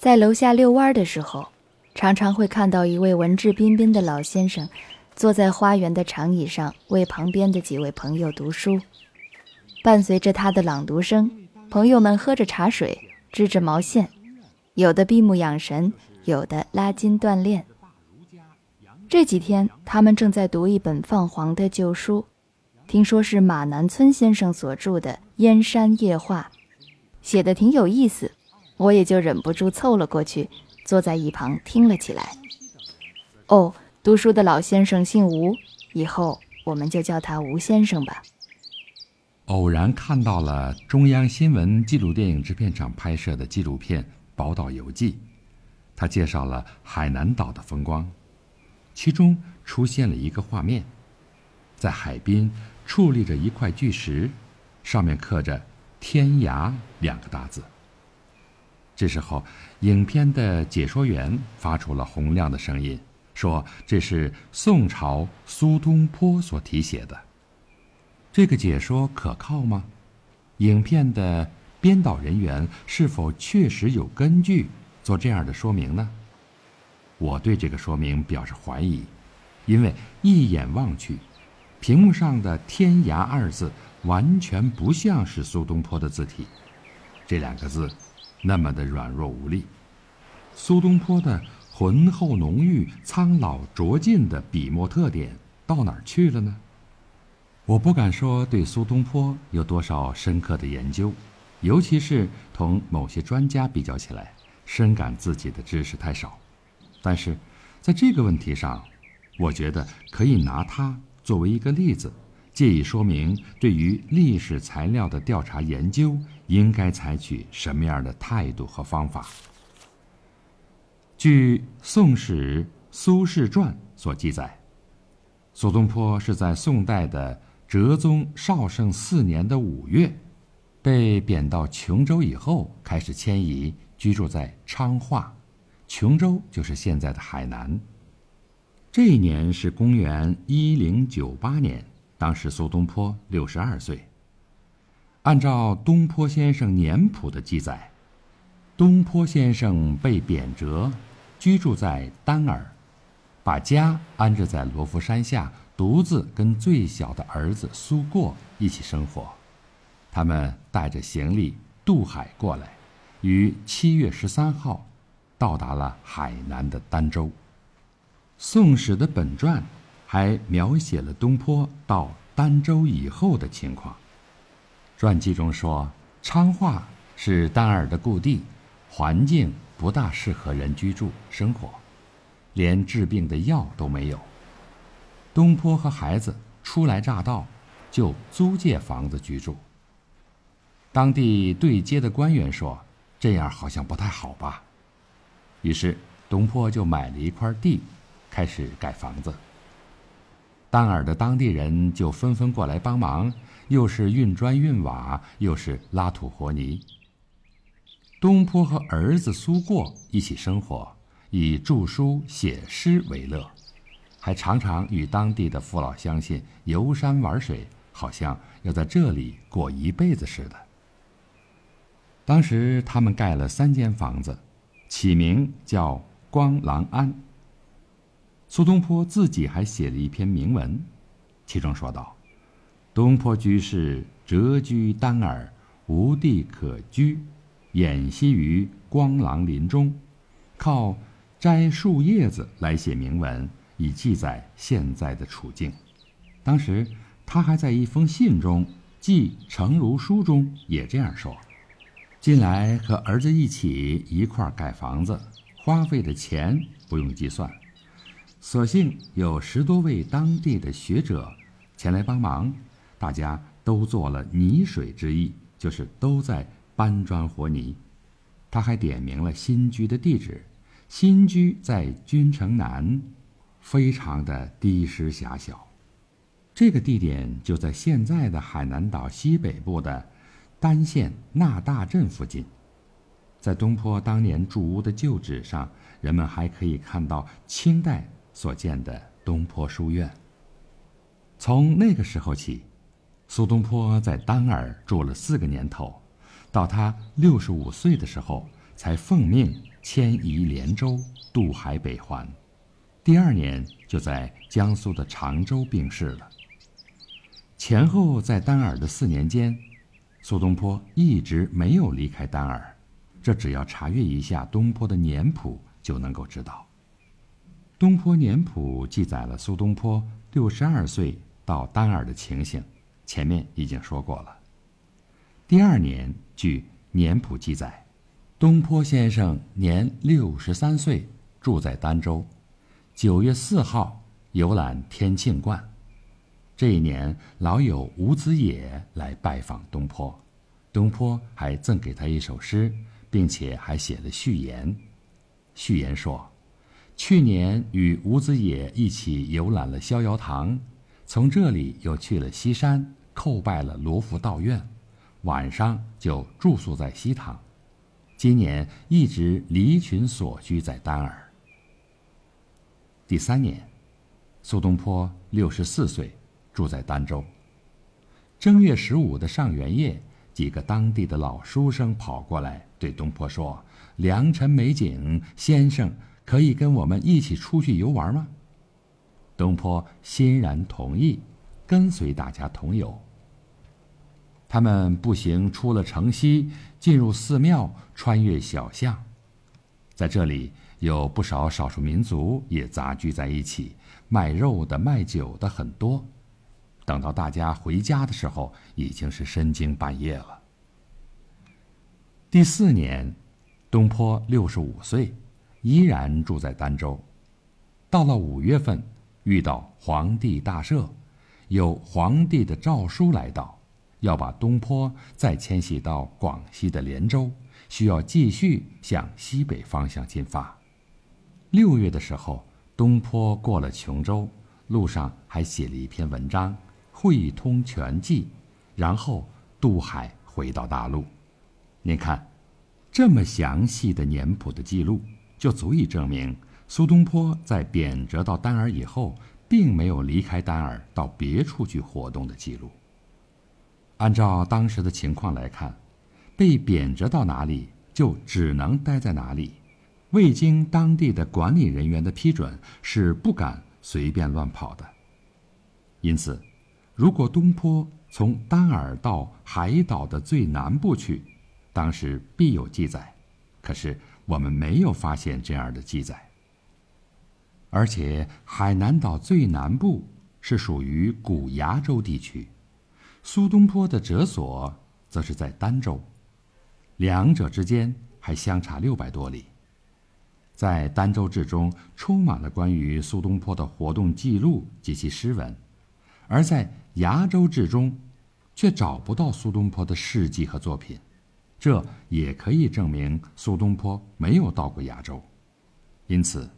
在楼下遛弯的时候，常常会看到一位文质彬彬的老先生，坐在花园的长椅上，为旁边的几位朋友读书。伴随着他的朗读声，朋友们喝着茶水，织着毛线，有的闭目养神，有的拉筋锻炼。这几天，他们正在读一本泛黄的旧书，听说是马南村先生所著的《燕山夜话》，写的挺有意思。我也就忍不住凑了过去，坐在一旁听了起来。哦，读书的老先生姓吴，以后我们就叫他吴先生吧。偶然看到了中央新闻纪录电影制片厂拍摄的纪录片《宝岛游记》，他介绍了海南岛的风光，其中出现了一个画面，在海滨矗立着一块巨石，上面刻着“天涯”两个大字。这时候，影片的解说员发出了洪亮的声音，说：“这是宋朝苏东坡所题写的。”这个解说可靠吗？影片的编导人员是否确实有根据做这样的说明呢？我对这个说明表示怀疑，因为一眼望去，屏幕上的“天涯”二字完全不像是苏东坡的字体，这两个字。那么的软弱无力，苏东坡的浑厚浓郁、苍老拙劲的笔墨特点到哪儿去了呢？我不敢说对苏东坡有多少深刻的研究，尤其是同某些专家比较起来，深感自己的知识太少。但是，在这个问题上，我觉得可以拿他作为一个例子。借以说明对于历史材料的调查研究应该采取什么样的态度和方法。据《宋史·苏轼传》所记载，苏东坡是在宋代的哲宗绍圣四年的五月，被贬到琼州以后，开始迁移居住在昌化，琼州就是现在的海南。这一年是公元一零九八年。当时苏东坡六十二岁。按照东坡先生年谱的记载，东坡先生被贬谪，居住在丹耳，把家安置在罗浮山下，独自跟最小的儿子苏过一起生活。他们带着行李渡海过来，于七月十三号到达了海南的儋州。《宋史》的本传。还描写了东坡到儋州以后的情况。传记中说，昌化是丹耳的故地，环境不大适合人居住生活，连治病的药都没有。东坡和孩子初来乍到，就租借房子居住。当地对接的官员说：“这样好像不太好吧？”于是东坡就买了一块地，开始盖房子。丹耳的当地人就纷纷过来帮忙，又是运砖运瓦，又是拉土和泥。东坡和儿子苏过一起生活，以著书写诗为乐，还常常与当地的父老乡亲游山玩水，好像要在这里过一辈子似的。当时他们盖了三间房子，起名叫光廊庵。苏东坡自己还写了一篇铭文，其中说道：“东坡居士谪居丹耳，无地可居，掩息于光廊林中，靠摘树叶子来写铭文，以记载现在的处境。”当时他还在一封信中，记成如书中也这样说：“近来和儿子一起一块盖房子，花费的钱不用计算。”所幸有十多位当地的学者前来帮忙，大家都做了泥水之意，就是都在搬砖和泥。他还点明了新居的地址，新居在君城南，非常的低湿狭小。这个地点就在现在的海南岛西北部的丹县那大镇附近。在东坡当年住屋的旧址上，人们还可以看到清代。所建的东坡书院。从那个时候起，苏东坡在丹耳住了四个年头，到他六十五岁的时候，才奉命迁移连州，渡海北还。第二年就在江苏的常州病逝了。前后在丹耳的四年间，苏东坡一直没有离开丹耳，这只要查阅一下东坡的年谱就能够知道。东坡年谱记载了苏东坡六十二岁到丹耳的情形，前面已经说过了。第二年，据年谱记载，东坡先生年六十三岁，住在儋州。九月四号游览天庆观，这一年老友吴子野来拜访东坡，东坡还赠给他一首诗，并且还写了序言。序言说：“去年与吴子野一起游览了逍遥堂，从这里又去了西山，叩拜了罗浮道院，晚上就住宿在西堂。今年一直离群所居在丹耳。”第三年，苏东坡六十四岁，住在儋州。正月十五的上元夜，几个当地的老书生跑过来对东坡说：“良辰美景，先生可以跟我们一起出去游玩吗？”东坡欣然同意，跟随大家同游。他们步行出了城西，进入寺庙，穿越小巷，在这里。有不少少数民族也杂居在一起，卖肉的、卖酒的很多。等到大家回家的时候，已经是深更半夜了。第四年，东坡六十五岁，依然住在儋州。到了五月份，遇到皇帝大赦，有皇帝的诏书来到，要把东坡再迁徙到广西的连州，需要继续向西北方向进发。六月的时候，东坡过了琼州，路上还写了一篇文章《会通全记》，然后渡海回到大陆。您看，这么详细的年谱的记录，就足以证明苏东坡在贬谪到丹耳以后，并没有离开丹耳到别处去活动的记录。按照当时的情况来看，被贬谪到哪里，就只能待在哪里。未经当地的管理人员的批准，是不敢随便乱跑的。因此，如果东坡从丹耳到海岛的最南部去，当时必有记载。可是我们没有发现这样的记载。而且，海南岛最南部是属于古崖州地区，苏东坡的谪所则是在儋州，两者之间还相差六百多里。在《儋州志》中充满了关于苏东坡的活动记录及其诗文，而在《崖州志》中，却找不到苏东坡的事迹和作品，这也可以证明苏东坡没有到过崖州。因此，《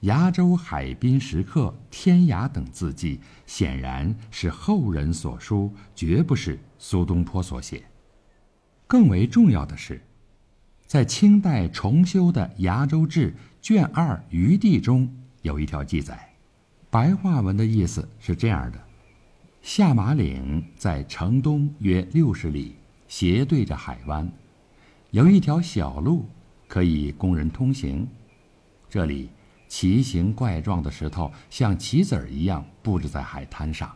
崖州海滨石刻》《天涯》等字迹显然是后人所书，绝不是苏东坡所写。更为重要的是，在清代重修的《崖州志》。卷二《余地》中有一条记载，白话文的意思是这样的：下马岭在城东约六十里，斜对着海湾，有一条小路可以供人通行。这里奇形怪状的石头像棋子儿一样布置在海滩上，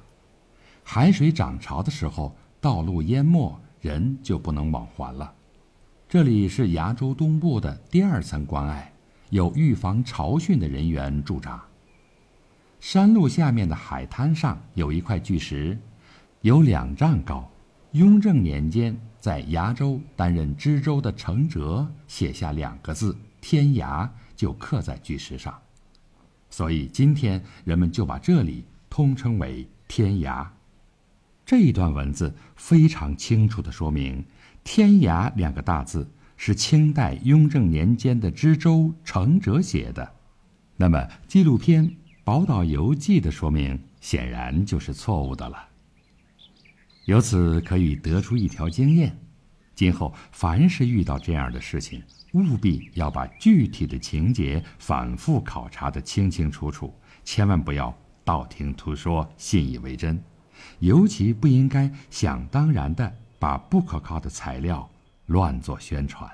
海水涨潮的时候，道路淹没，人就不能往还了。这里是崖州东部的第二层关隘。有预防潮汛的人员驻扎。山路下面的海滩上有一块巨石，有两丈高。雍正年间，在崖州担任知州的程哲写下两个字“天涯”，就刻在巨石上，所以今天人们就把这里通称为天涯。这一段文字非常清楚地说明“天涯”两个大字。是清代雍正年间的知州程哲写的，那么纪录片《宝岛游记》的说明显然就是错误的了。由此可以得出一条经验：今后凡是遇到这样的事情，务必要把具体的情节反复考察的清清楚楚，千万不要道听途说、信以为真，尤其不应该想当然的把不可靠的材料。乱做宣传。